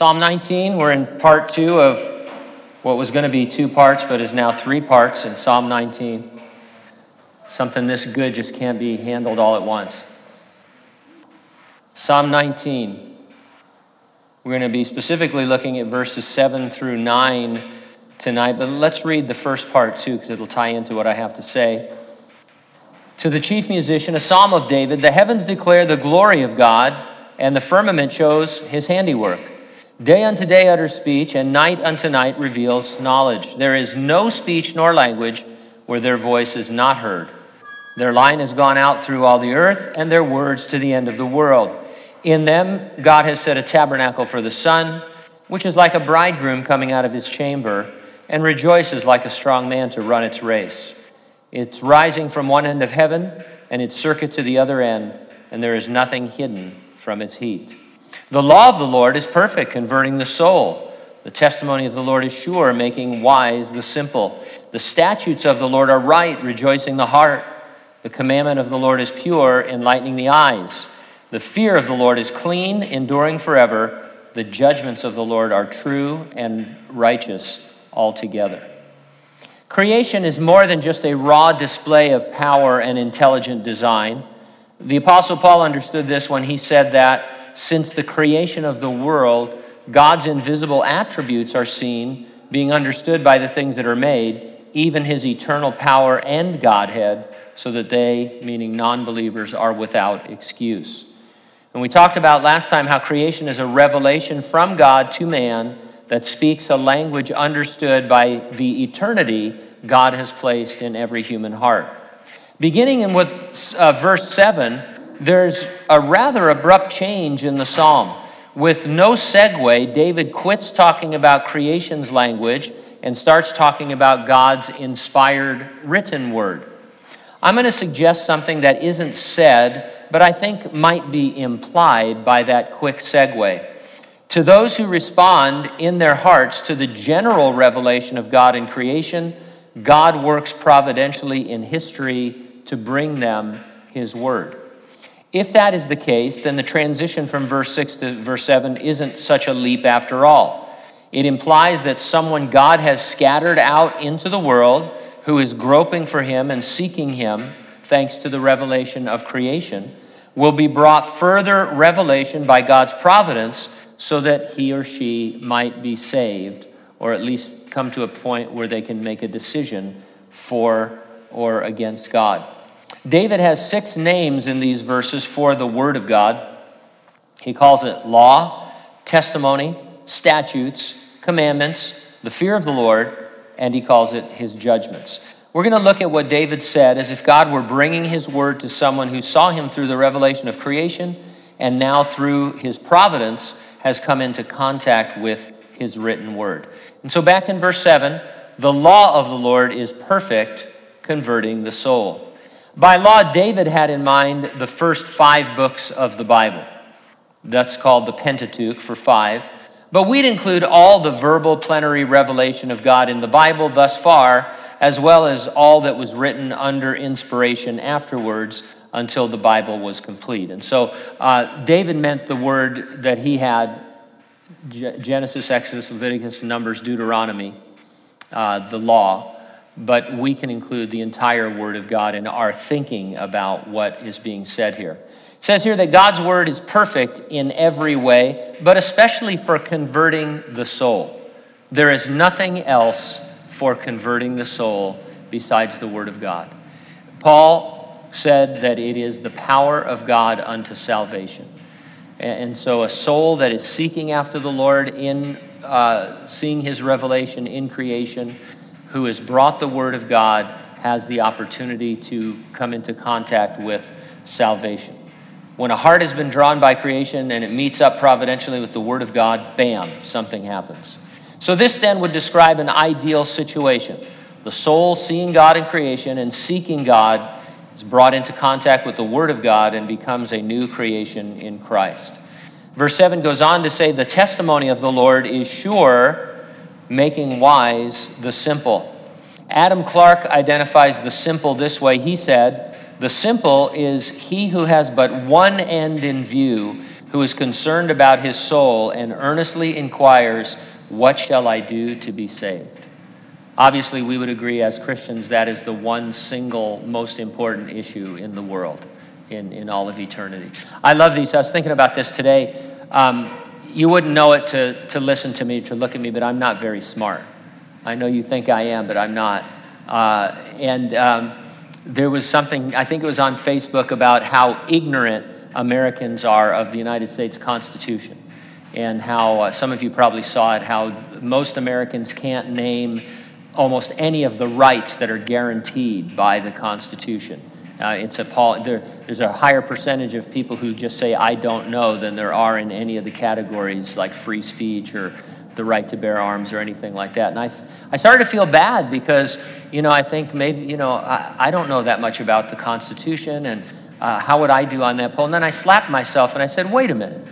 Psalm 19, we're in part two of what was going to be two parts, but is now three parts in Psalm 19. Something this good just can't be handled all at once. Psalm 19. We're going to be specifically looking at verses 7 through 9 tonight, but let's read the first part too, because it'll tie into what I have to say. To the chief musician, a psalm of David The heavens declare the glory of God, and the firmament shows his handiwork. Day unto day utters speech, and night unto night reveals knowledge. There is no speech nor language where their voice is not heard. Their line has gone out through all the earth, and their words to the end of the world. In them, God has set a tabernacle for the sun, which is like a bridegroom coming out of his chamber, and rejoices like a strong man to run its race. It's rising from one end of heaven, and its circuit to the other end, and there is nothing hidden from its heat. The law of the Lord is perfect, converting the soul. The testimony of the Lord is sure, making wise the simple. The statutes of the Lord are right, rejoicing the heart. The commandment of the Lord is pure, enlightening the eyes. The fear of the Lord is clean, enduring forever. The judgments of the Lord are true and righteous altogether. Creation is more than just a raw display of power and intelligent design. The Apostle Paul understood this when he said that since the creation of the world, God's invisible attributes are seen, being understood by the things that are made, even his eternal power and Godhead, so that they, meaning non believers, are without excuse. And we talked about last time how creation is a revelation from God to man that speaks a language understood by the eternity God has placed in every human heart. Beginning with uh, verse 7, there's a rather abrupt change in the psalm. With no segue, David quits talking about creation's language and starts talking about God's inspired written word. I'm going to suggest something that isn't said, but I think might be implied by that quick segue. To those who respond in their hearts to the general revelation of God in creation, God works providentially in history to bring them His word. If that is the case, then the transition from verse 6 to verse 7 isn't such a leap after all. It implies that someone God has scattered out into the world who is groping for Him and seeking Him, thanks to the revelation of creation, will be brought further revelation by God's providence so that he or she might be saved, or at least come to a point where they can make a decision for or against God. David has six names in these verses for the Word of God. He calls it law, testimony, statutes, commandments, the fear of the Lord, and he calls it his judgments. We're going to look at what David said as if God were bringing his word to someone who saw him through the revelation of creation and now through his providence has come into contact with his written word. And so, back in verse 7, the law of the Lord is perfect, converting the soul. By law, David had in mind the first five books of the Bible. That's called the Pentateuch for five. But we'd include all the verbal plenary revelation of God in the Bible thus far, as well as all that was written under inspiration afterwards until the Bible was complete. And so uh, David meant the word that he had Genesis, Exodus, Leviticus, Numbers, Deuteronomy, uh, the law, but we can include the entire Word of God in our thinking about what is being said here. It says here that God's Word is perfect in every way, but especially for converting the soul. There is nothing else for converting the soul besides the Word of God. Paul said that it is the power of God unto salvation. And so, a soul that is seeking after the Lord in uh, seeing his revelation in creation, who has brought the word of God, has the opportunity to come into contact with salvation. When a heart has been drawn by creation and it meets up providentially with the word of God, bam, something happens. So, this then would describe an ideal situation the soul seeing God in creation and seeking God is brought into contact with the Word of God and becomes a new creation in Christ. Verse 7 goes on to say, The testimony of the Lord is sure, making wise the simple. Adam Clarke identifies the simple this way. He said, The simple is he who has but one end in view, who is concerned about his soul and earnestly inquires, What shall I do to be saved? Obviously, we would agree as Christians that is the one single most important issue in the world, in, in all of eternity. I love these. I was thinking about this today. Um, you wouldn't know it to, to listen to me, to look at me, but I'm not very smart. I know you think I am, but I'm not. Uh, and um, there was something, I think it was on Facebook, about how ignorant Americans are of the United States Constitution. And how uh, some of you probably saw it, how most Americans can't name almost any of the rights that are guaranteed by the Constitution. Uh, it's a there, there's a higher percentage of people who just say I don't know than there are in any of the categories like free speech or the right to bear arms or anything like that. And I, I started to feel bad because, you know, I think maybe, you know, I, I don't know that much about the Constitution and uh, how would I do on that poll? And then I slapped myself and I said, wait a minute.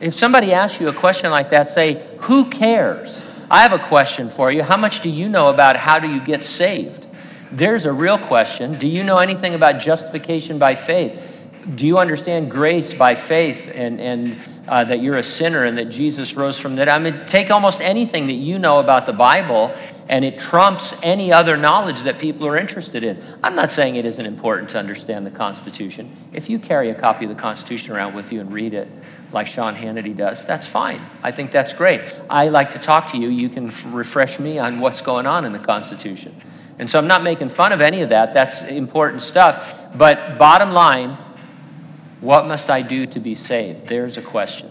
If somebody asks you a question like that, say, who cares? I have a question for you. How much do you know about how do you get saved? There's a real question. Do you know anything about justification by faith? Do you understand grace by faith and, and uh, that you're a sinner and that Jesus rose from that? I mean, take almost anything that you know about the Bible and it trumps any other knowledge that people are interested in. I'm not saying it isn't important to understand the Constitution. If you carry a copy of the Constitution around with you and read it, like Sean Hannity does, that's fine. I think that's great. I like to talk to you. You can f- refresh me on what's going on in the Constitution. And so I'm not making fun of any of that. That's important stuff. But bottom line, what must I do to be saved? There's a question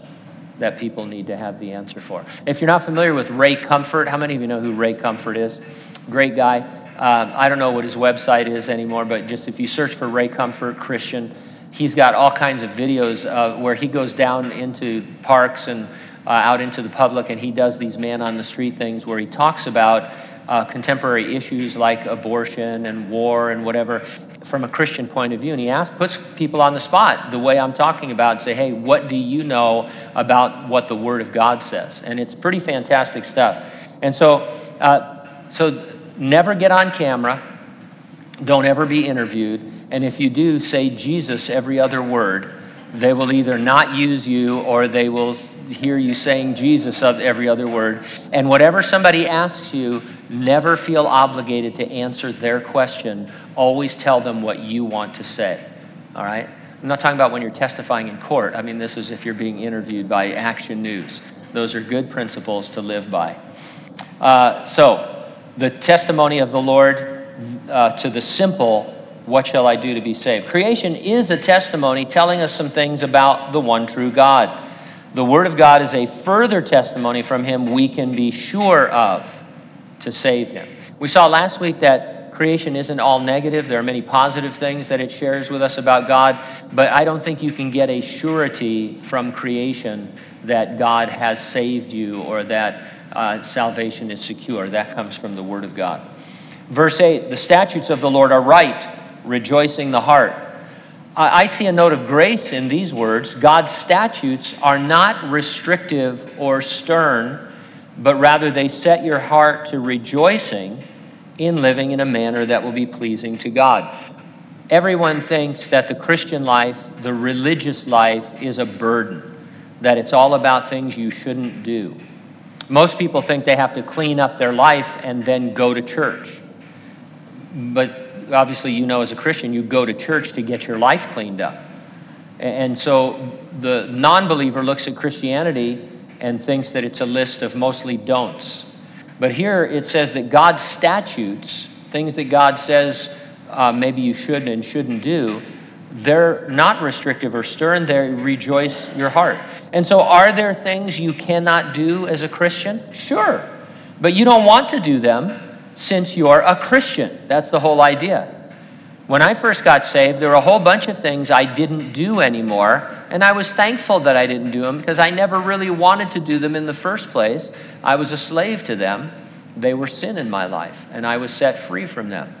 that people need to have the answer for. If you're not familiar with Ray Comfort, how many of you know who Ray Comfort is? Great guy. Um, I don't know what his website is anymore, but just if you search for Ray Comfort Christian, he's got all kinds of videos uh, where he goes down into parks and uh, out into the public and he does these man on the street things where he talks about uh, contemporary issues like abortion and war and whatever from a Christian point of view. And he asks, puts people on the spot the way I'm talking about and say, hey, what do you know about what the Word of God says? And it's pretty fantastic stuff. And so, uh, so never get on camera. Don't ever be interviewed. And if you do, say Jesus every other word. They will either not use you or they will hear you saying Jesus of every other word. And whatever somebody asks you, never feel obligated to answer their question. Always tell them what you want to say. All right? I'm not talking about when you're testifying in court. I mean, this is if you're being interviewed by Action News. Those are good principles to live by. Uh, so, the testimony of the Lord uh, to the simple, what shall I do to be saved? Creation is a testimony telling us some things about the one true God. The Word of God is a further testimony from Him we can be sure of to save Him. We saw last week that creation isn't all negative. There are many positive things that it shares with us about God, but I don't think you can get a surety from creation that God has saved you or that uh, salvation is secure. That comes from the Word of God. Verse 8 The statutes of the Lord are right, rejoicing the heart. I see a note of grace in these words. God's statutes are not restrictive or stern, but rather they set your heart to rejoicing in living in a manner that will be pleasing to God. Everyone thinks that the Christian life, the religious life, is a burden, that it's all about things you shouldn't do. Most people think they have to clean up their life and then go to church. But obviously, you know, as a Christian, you go to church to get your life cleaned up. And so the non believer looks at Christianity and thinks that it's a list of mostly don'ts. But here it says that God's statutes, things that God says uh, maybe you should and shouldn't do, they're not restrictive or stern, they rejoice your heart. And so, are there things you cannot do as a Christian? Sure. But you don't want to do them since you're a Christian. That's the whole idea. When I first got saved, there were a whole bunch of things I didn't do anymore, and I was thankful that I didn't do them because I never really wanted to do them in the first place. I was a slave to them. They were sin in my life, and I was set free from them.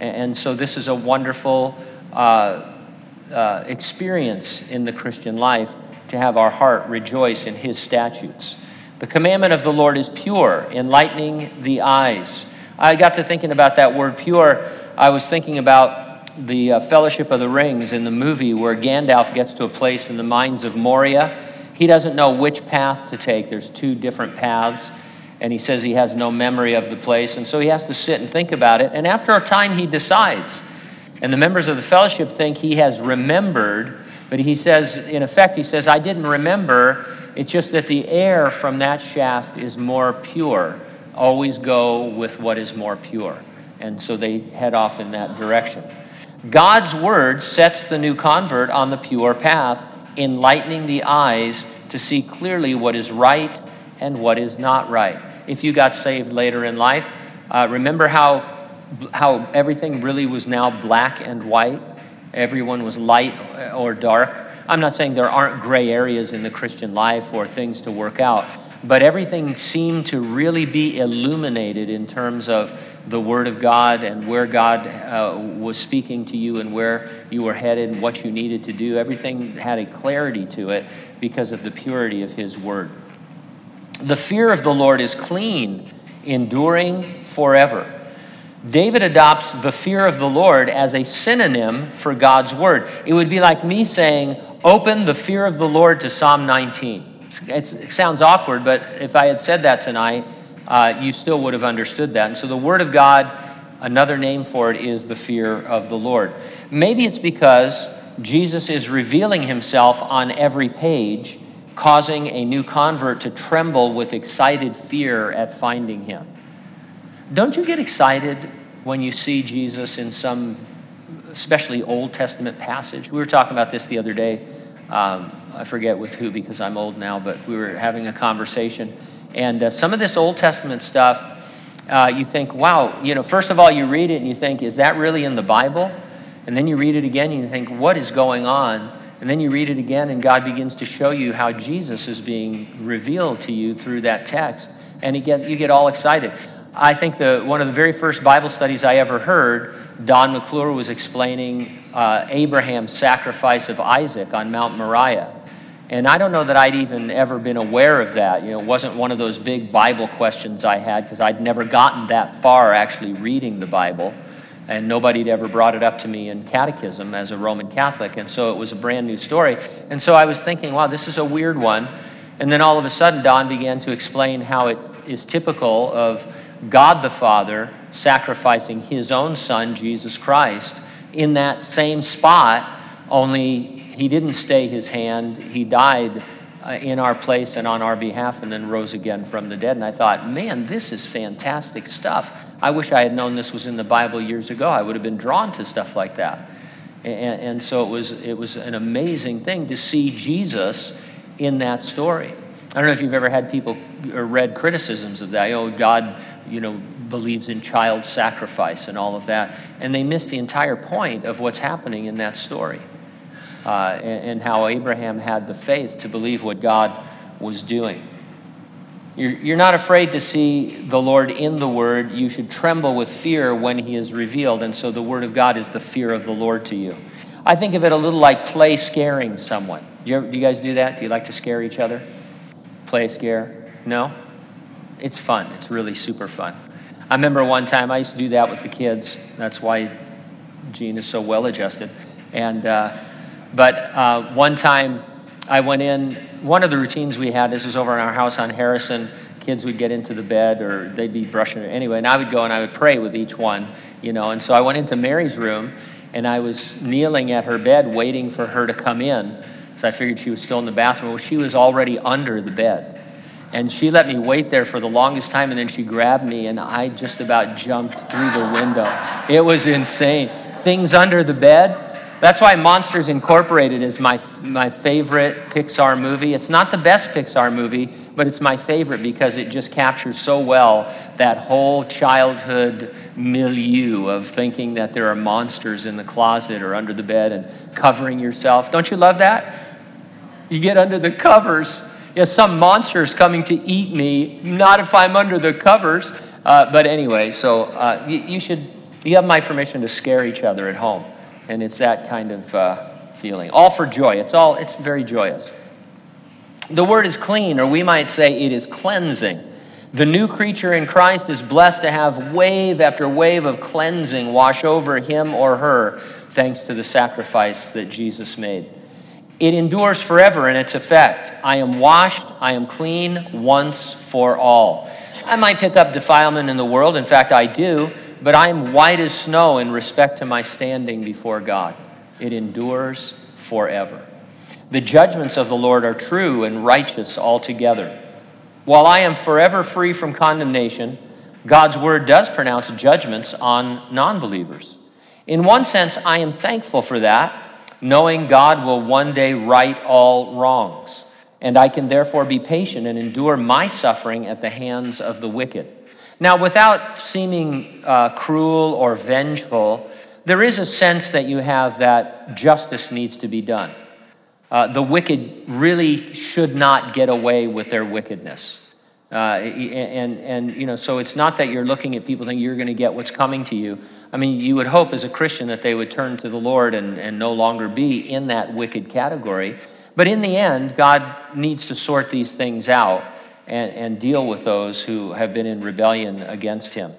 And so, this is a wonderful uh, uh, experience in the Christian life to have our heart rejoice in His statutes. The commandment of the Lord is pure, enlightening the eyes. I got to thinking about that word pure. I was thinking about the uh, Fellowship of the Rings in the movie where Gandalf gets to a place in the mines of Moria. He doesn't know which path to take. There's two different paths, and he says he has no memory of the place, and so he has to sit and think about it. And after a time, he decides. And the members of the fellowship think he has remembered, but he says, in effect, he says, I didn't remember. It's just that the air from that shaft is more pure. Always go with what is more pure. And so they head off in that direction. God's word sets the new convert on the pure path, enlightening the eyes to see clearly what is right and what is not right. If you got saved later in life, uh, remember how, how everything really was now black and white? Everyone was light or dark. I'm not saying there aren't gray areas in the Christian life or things to work out, but everything seemed to really be illuminated in terms of the Word of God and where God uh, was speaking to you and where you were headed and what you needed to do. Everything had a clarity to it because of the purity of His Word. The fear of the Lord is clean, enduring forever. David adopts the fear of the Lord as a synonym for God's Word. It would be like me saying, Open the fear of the Lord to Psalm 19. It's, it sounds awkward, but if I had said that tonight, uh, you still would have understood that. And so the Word of God, another name for it is the fear of the Lord. Maybe it's because Jesus is revealing himself on every page, causing a new convert to tremble with excited fear at finding him. Don't you get excited when you see Jesus in some, especially Old Testament passage? We were talking about this the other day. Um, I forget with who because I'm old now, but we were having a conversation and uh, some of this Old Testament stuff, uh, you think, wow, you know, first of all, you read it and you think, is that really in the Bible? And then you read it again and you think, what is going on? And then you read it again and God begins to show you how Jesus is being revealed to you through that text. And again, you get all excited. I think the, one of the very first Bible studies I ever heard, Don McClure was explaining uh, Abraham's sacrifice of Isaac on Mount Moriah. And I don't know that I'd even ever been aware of that. You know, it wasn't one of those big Bible questions I had because I'd never gotten that far actually reading the Bible. And nobody had ever brought it up to me in catechism as a Roman Catholic. And so it was a brand new story. And so I was thinking, wow, this is a weird one. And then all of a sudden, Don began to explain how it is typical of God the Father sacrificing his own son, Jesus Christ, in that same spot, only he didn't stay his hand. He died uh, in our place and on our behalf and then rose again from the dead. And I thought, man, this is fantastic stuff. I wish I had known this was in the Bible years ago. I would have been drawn to stuff like that. And, and so it was, it was an amazing thing to see Jesus in that story. I don't know if you've ever had people or read criticisms of that. Oh, God, you know, believes in child sacrifice and all of that. And they miss the entire point of what's happening in that story uh, and, and, how Abraham had the faith to believe what God was doing. You're, you're not afraid to see the Lord in the Word. You should tremble with fear when He is revealed. And so the Word of God is the fear of the Lord to you. I think of it a little like play scaring someone. Do you, do you guys do that? Do you like to scare each other? Play scare? No? It's fun. It's really super fun. I remember one time I used to do that with the kids. That's why Gene is so well adjusted. And uh, but uh, one time I went in, one of the routines we had, this was over in our house on Harrison, kids would get into the bed or they'd be brushing it anyway, and I would go and I would pray with each one, you know. And so I went into Mary's room and I was kneeling at her bed waiting for her to come in. So I figured she was still in the bathroom. Well, she was already under the bed. And she let me wait there for the longest time, and then she grabbed me, and I just about jumped through the window. It was insane. Things under the bed, that's why Monsters Incorporated is my, my favorite Pixar movie. It's not the best Pixar movie, but it's my favorite because it just captures so well that whole childhood milieu of thinking that there are monsters in the closet or under the bed and covering yourself. Don't you love that? You get under the covers. Yes, some monster's coming to eat me, not if I'm under the covers. Uh, but anyway, so uh, you, you should, you have my permission to scare each other at home and it's that kind of uh, feeling. All for joy. It's all. It's very joyous. The word is clean, or we might say it is cleansing. The new creature in Christ is blessed to have wave after wave of cleansing wash over him or her thanks to the sacrifice that Jesus made. It endures forever in its effect. I am washed, I am clean once for all. I might pick up defilement in the world, in fact, I do, but I am white as snow in respect to my standing before God. It endures forever. The judgments of the Lord are true and righteous altogether. While I am forever free from condemnation, God's word does pronounce judgments on non believers. In one sense, I am thankful for that knowing God will one day right all wrongs, and I can therefore be patient and endure my suffering at the hands of the wicked. Now, without seeming uh, cruel or vengeful, there is a sense that you have that justice needs to be done. Uh, the wicked really should not get away with their wickedness. Uh, and, and, you know, so it's not that you're looking at people thinking you're going to get what's coming to you. I mean, you would hope as a Christian that they would turn to the Lord and, and no longer be in that wicked category. But in the end, God needs to sort these things out and, and deal with those who have been in rebellion against Him.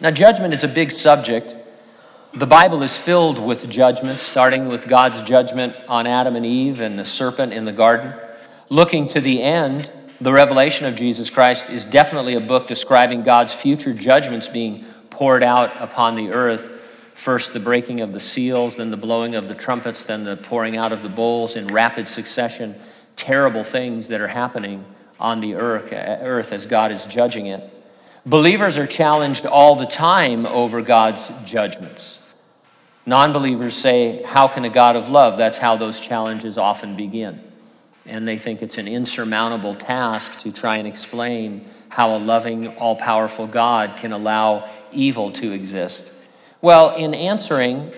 Now, judgment is a big subject. The Bible is filled with judgments, starting with God's judgment on Adam and Eve and the serpent in the garden, looking to the end the revelation of Jesus Christ is definitely a book describing God's future judgments being poured out upon the earth. First, the breaking of the seals, then the blowing of the trumpets, then the pouring out of the bowls in rapid succession. Terrible things that are happening on the earth, uh, earth as God is judging it. Believers are challenged all the time over God's judgments. Non believers say, How can a God of love? That's how those challenges often begin and they think it's an insurmountable task to try and explain how a loving, all powerful God can allow evil to exist. Well, in answering,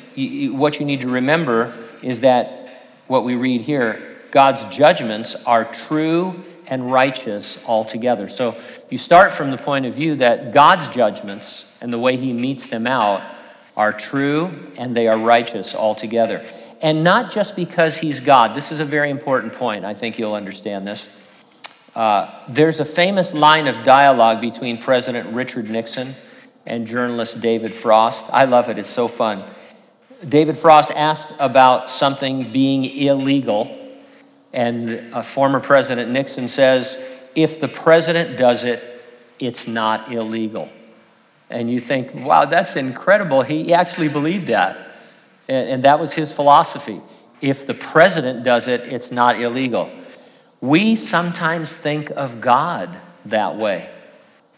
what you need to remember is that what we read here God's judgments are true and righteous altogether. So you start from the point of view that God's judgments and the way he metes them out are true and they are righteous altogether. And not just because he's God. This is a very important point. I think you'll understand this. Uh, there's a famous line of dialogue between President Richard Nixon and journalist David Frost. I love it, it's so fun. David Frost asked about something being illegal, and a former President Nixon says, If the president does it, it's not illegal. And you think, wow, that's incredible. He actually believed that. And, and that was his philosophy. If the president does it, it's not illegal. We sometimes think of God that way.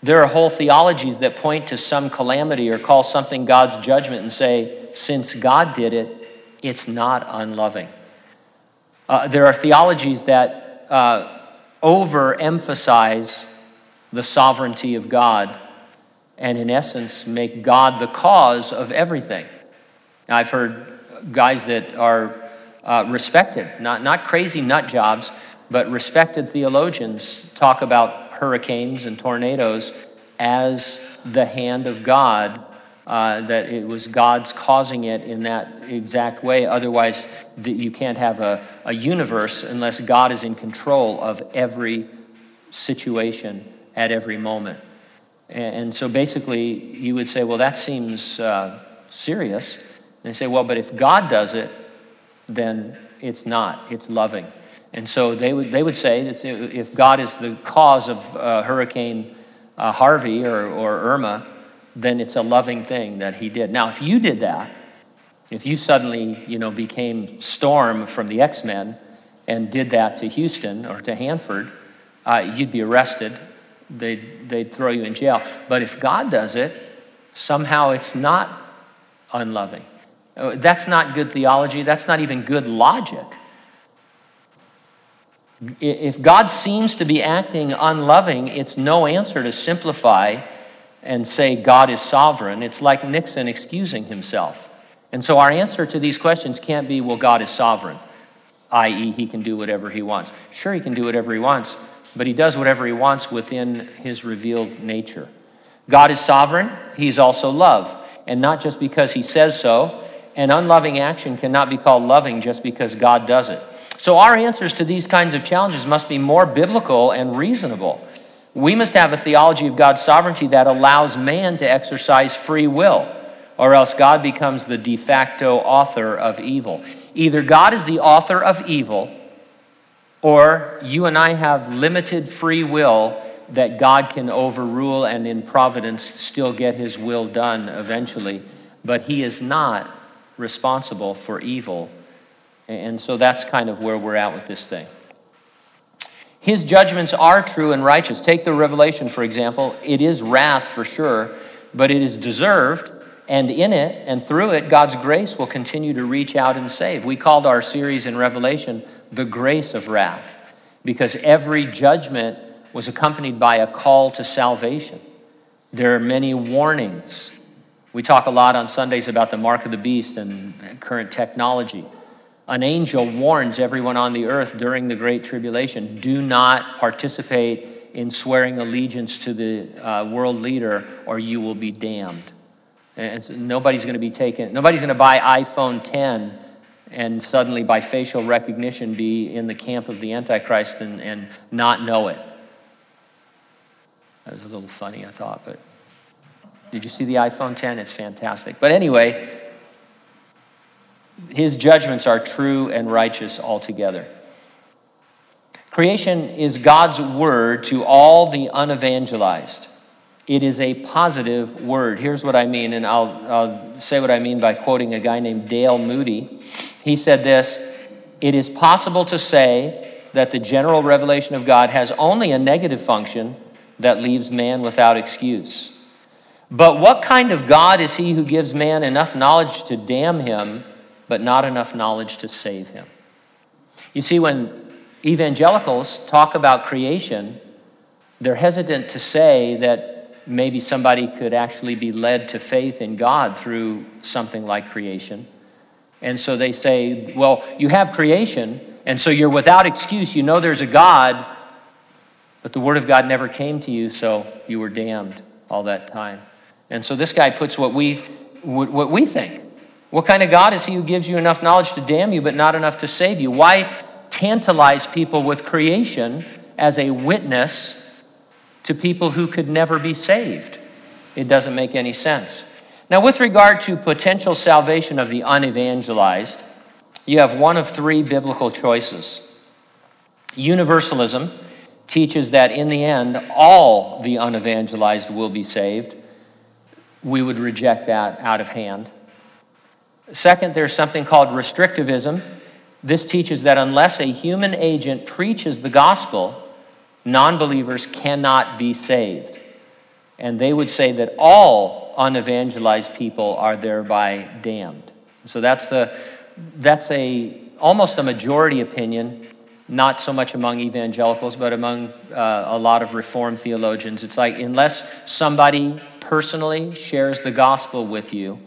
There are whole theologies that point to some calamity or call something God's judgment and say, since God did it, it's not unloving. Uh, there are theologies that uh, overemphasize the sovereignty of God and, in essence, make God the cause of everything. Now, I've heard guys that are uh, respected, not, not crazy nut jobs, but respected theologians talk about hurricanes and tornadoes as the hand of God, uh, that it was God's causing it in that exact way. Otherwise, that you can't have a, a universe unless God is in control of every situation at every moment. And, and so basically, you would say, well, that seems uh, serious. And they say, well, but if God does it, then it's not, it's loving. And so they would, they would say that if God is the cause of uh, Hurricane uh, Harvey or, or Irma, then it's a loving thing that he did. Now, if you did that, if you suddenly, you know, became Storm from the X-Men and did that to Houston or to Hanford, uh, you'd be arrested. They'd, they'd throw you in jail. But if God does it, somehow it's not unloving. Uh, that's not good theology. That's not even good logic. If God seems to be acting unloving, it's no answer to simplify and say God is sovereign. It's like Nixon excusing himself. And so our answer to these questions can't be, well, God is sovereign, i.e., he can do whatever he wants. Sure, he can do whatever he wants, but he does whatever he wants within his revealed nature. God is sovereign, he's also love. And not just because he says so, and unloving action cannot be called loving just because God does it. So, our answers to these kinds of challenges must be more biblical and reasonable. We must have a theology of God's sovereignty that allows man to exercise free will. or else God becomes the de facto author of evil. Either God is the author of evil, or you and I have limited free will that God can overrule and in providence still get his will done eventually. But he is not responsible for evil. And so that's kind of where we're at with this thing. His judgments are true and righteous. Take the Revelation, for example. It is wrath for sure, but it is deserved. And in it and through it, God's grace will continue to reach out and save. We called our series in Revelation the grace of wrath because every judgment was accompanied by a call to salvation. There are many warnings. We talk a lot on Sundays about the mark of the beast and current technology. An angel warns everyone on the earth during the Great Tribulation do not participate in swearing allegiance to the uh, world leader or you will be damned. And so nobody's going to be taken, nobody's going to buy iPhone 10 and suddenly by facial recognition be in the camp of the Antichrist and, and not know it. That was a little funny, I thought, but did you see the iPhone 10? It's fantastic. But anyway, his judgments are true and righteous altogether. Creation is God's word to all the unevangelized. It is a positive word. Here's what I mean, and I'll, I'll say what I mean by quoting a guy named Dale Moody. He said this It is possible to say that the general revelation of God has only a negative function that leaves man without excuse. But what kind of God is he who gives man enough knowledge to damn him, but not enough knowledge to save him? You see, when evangelicals talk about creation, they're hesitant to say that maybe somebody could actually be led to faith in God through something like creation. And so they say, well, you have creation, and so you're without excuse. You know there's a God, but the Word of God never came to you, so you were damned all that time. And so this guy puts what we, what we think. What kind of God is he who gives you enough knowledge to damn you, but not enough to save you? Why tantalize people with creation as a witness to people who could never be saved? It doesn't make any sense. Now, with regard to potential salvation of the unevangelized, you have one of three biblical choices universalism teaches that in the end, all the unevangelized will be saved, we would reject that out of hand. Second, there's something called restrictivism. This teaches that unless a human agent preaches the gospel, non believers cannot be saved. And they would say that all unevangelized people are thereby damned. So that's, the, that's a, almost a majority opinion not so much among evangelicals, but among uh, a lot of Reformed theologians. It's like unless somebody personally shares the gospel with you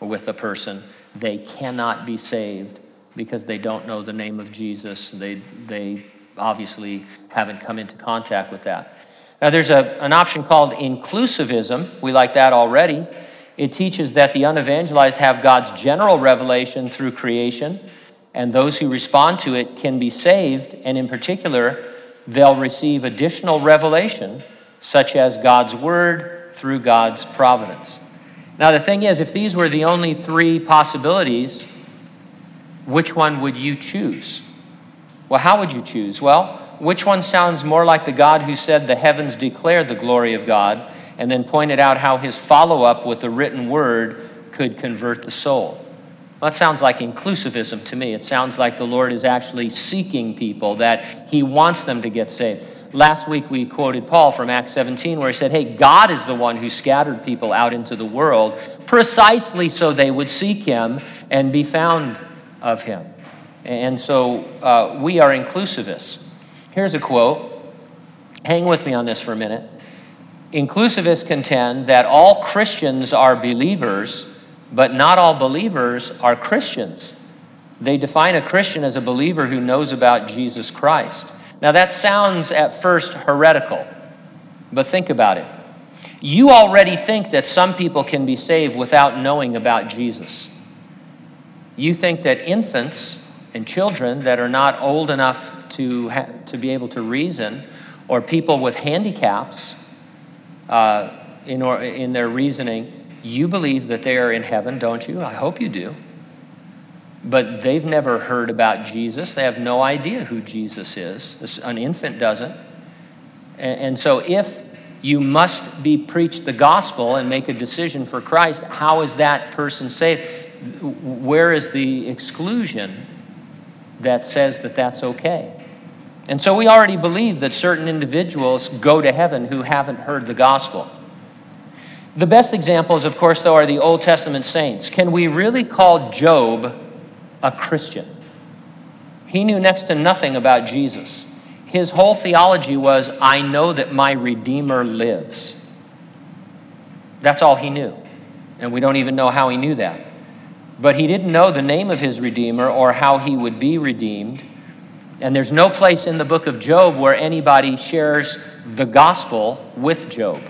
or with a person, they cannot be saved because they don't know the name of Jesus. They, they obviously haven't come into contact with that. Now, there's a, an option called inclusivism. We like that already. It teaches that the unevangelized have God's general revelation through creation and those who respond to it can be saved, and in particular, they'll receive additional revelation, such as God's word through God's providence. Now, the thing is, if these were the only three possibilities, which one would you choose? Well, how would you choose? Well, which one sounds more like the God who said the heavens declare the glory of God and then pointed out how his follow up with the written word could convert the soul? That sounds like inclusivism to me. It sounds like the Lord is actually seeking people, that He wants them to get saved. Last week we quoted Paul from Acts 17, where he said, Hey, God is the one who scattered people out into the world precisely so they would seek Him and be found of Him. And so uh, we are inclusivists. Here's a quote. Hang with me on this for a minute. Inclusivists contend that all Christians are believers but not all believers are Christians. They define a Christian as a believer who knows about Jesus Christ. Now, that sounds at first heretical, but think about it. You already think that some people can be saved without knowing about Jesus. You think that infants and children that are not old enough to, ha- to be able to reason, or people with handicaps uh, in, or, in their reasoning, You believe that they are in heaven, don't you? I hope you do. But they've never heard about Jesus. They have no idea who Jesus is. An infant doesn't. And so, if you must be preached the gospel and make a decision for Christ, how is that person saved? Where is the exclusion that says that that's okay? And so we already believe that certain individuals go to heaven who haven't heard the gospel. The best examples, of course, though, are the Old Testament saints. Can we really call Job a Christian? He knew next to nothing about Jesus. His whole theology was, I know that my Redeemer lives. That's all he knew. And we don't even know how he knew that. But he didn't know the name of his Redeemer or how he would be redeemed. And there's no place in the book of Job where anybody shares the gospel with Job.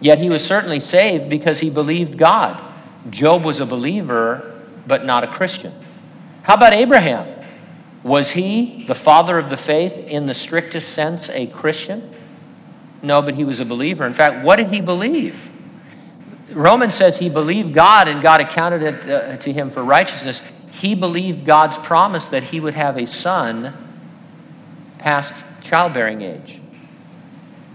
Yet he was certainly saved because he believed God. Job was a believer, but not a Christian. How about Abraham? Was he, the father of the faith, in the strictest sense, a Christian? No, but he was a believer. In fact, what did he believe? Romans says he believed God and God accounted it uh, to him for righteousness. He believed God's promise that he would have a son past childbearing age.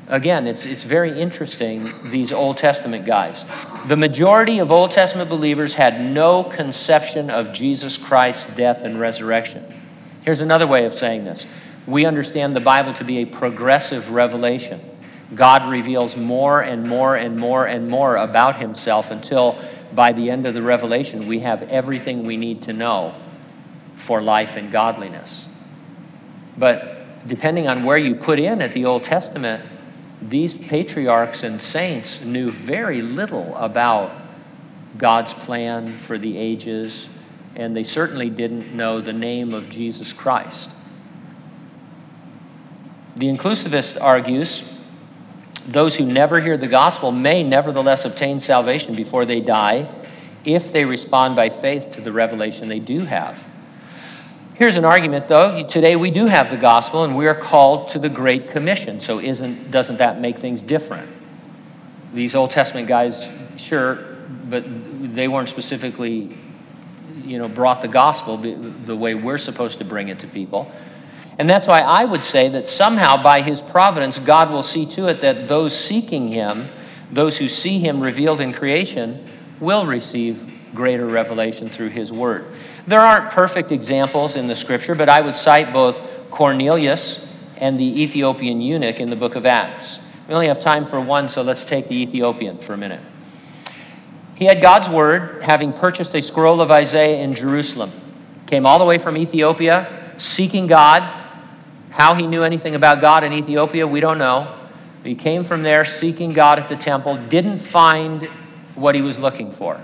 Again, it's, it's very interesting, these Old Testament guys. The majority of Old Testament believers had no conception of Jesus Christ's death and resurrection. Here's another way of saying this we understand the Bible to be a progressive revelation. God reveals more and more and more and more about himself until by the end of the revelation we have everything we need to know for life and godliness. But depending on where you put in at the Old Testament, these patriarchs and saints knew very little about God's plan for the ages and they certainly didn't know the name of Jesus Christ. The inclusivist argues those who never hear the gospel may nevertheless obtain salvation before they die if they respond by faith to the revelation they do have. Here's an argument though. Today we do have the gospel and we are called to the great commission. So isn't doesn't that make things different? These Old Testament guys sure, but they weren't specifically you know, brought the gospel the way we're supposed to bring it to people. And that's why I would say that somehow by his providence, God will see to it that those seeking him, those who see him revealed in creation, will receive greater revelation through his word. There aren't perfect examples in the scripture, but I would cite both Cornelius and the Ethiopian eunuch in the book of Acts. We only have time for one, so let's take the Ethiopian for a minute. He had God's word, having purchased a scroll of Isaiah in Jerusalem. Came all the way from Ethiopia, seeking God. How he knew anything about God in Ethiopia, we don't know. He came from there seeking God at the temple, didn't find what he was looking for.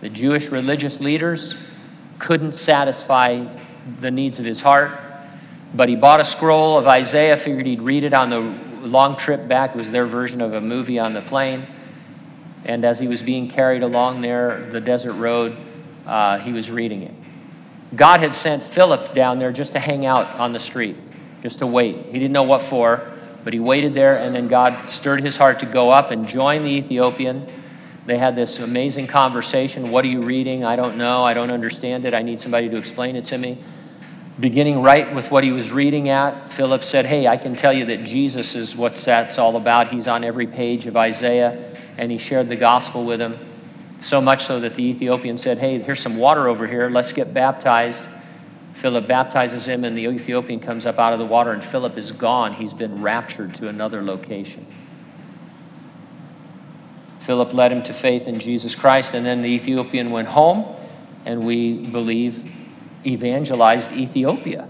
The Jewish religious leaders couldn't satisfy the needs of his heart, but he bought a scroll of Isaiah, figured he'd read it on the long trip back. It was their version of a movie on the plane. And as he was being carried along there, the desert road, uh, he was reading it. God had sent Philip down there just to hang out on the street, just to wait. He didn't know what for, but he waited there, and then God stirred his heart to go up and join the Ethiopian. They had this amazing conversation. What are you reading? I don't know. I don't understand it. I need somebody to explain it to me. Beginning right with what he was reading at, Philip said, Hey, I can tell you that Jesus is what that's all about. He's on every page of Isaiah and he shared the gospel with him. So much so that the Ethiopian said, Hey, here's some water over here. Let's get baptized. Philip baptizes him, and the Ethiopian comes up out of the water, and Philip is gone. He's been raptured to another location. Philip led him to faith in Jesus Christ, and then the Ethiopian went home, and we believe evangelized Ethiopia.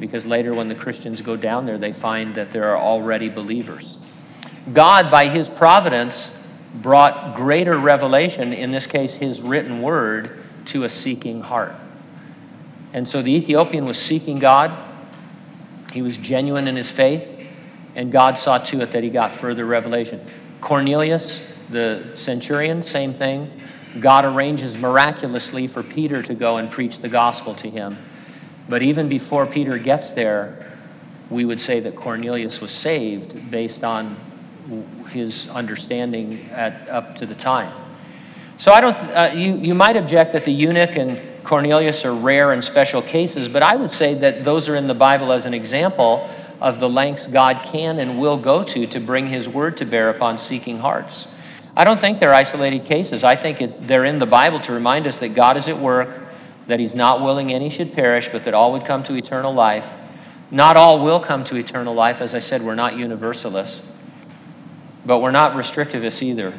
Because later, when the Christians go down there, they find that there are already believers. God, by his providence, brought greater revelation, in this case, his written word, to a seeking heart. And so the Ethiopian was seeking God. He was genuine in his faith, and God saw to it that he got further revelation. Cornelius, the centurion, same thing. God arranges miraculously for Peter to go and preach the gospel to him. But even before Peter gets there, we would say that Cornelius was saved based on his understanding at, up to the time. So I don't, uh, you, you might object that the eunuch and Cornelius are rare and special cases, but I would say that those are in the Bible as an example of the lengths God can and will go to to bring his word to bear upon seeking hearts. I don't think they're isolated cases. I think it, they're in the Bible to remind us that God is at work, that he's not willing any should perish, but that all would come to eternal life. Not all will come to eternal life. As I said, we're not universalists, but we're not restrictivists either.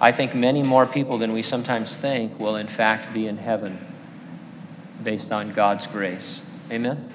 I think many more people than we sometimes think will, in fact, be in heaven based on God's grace. Amen?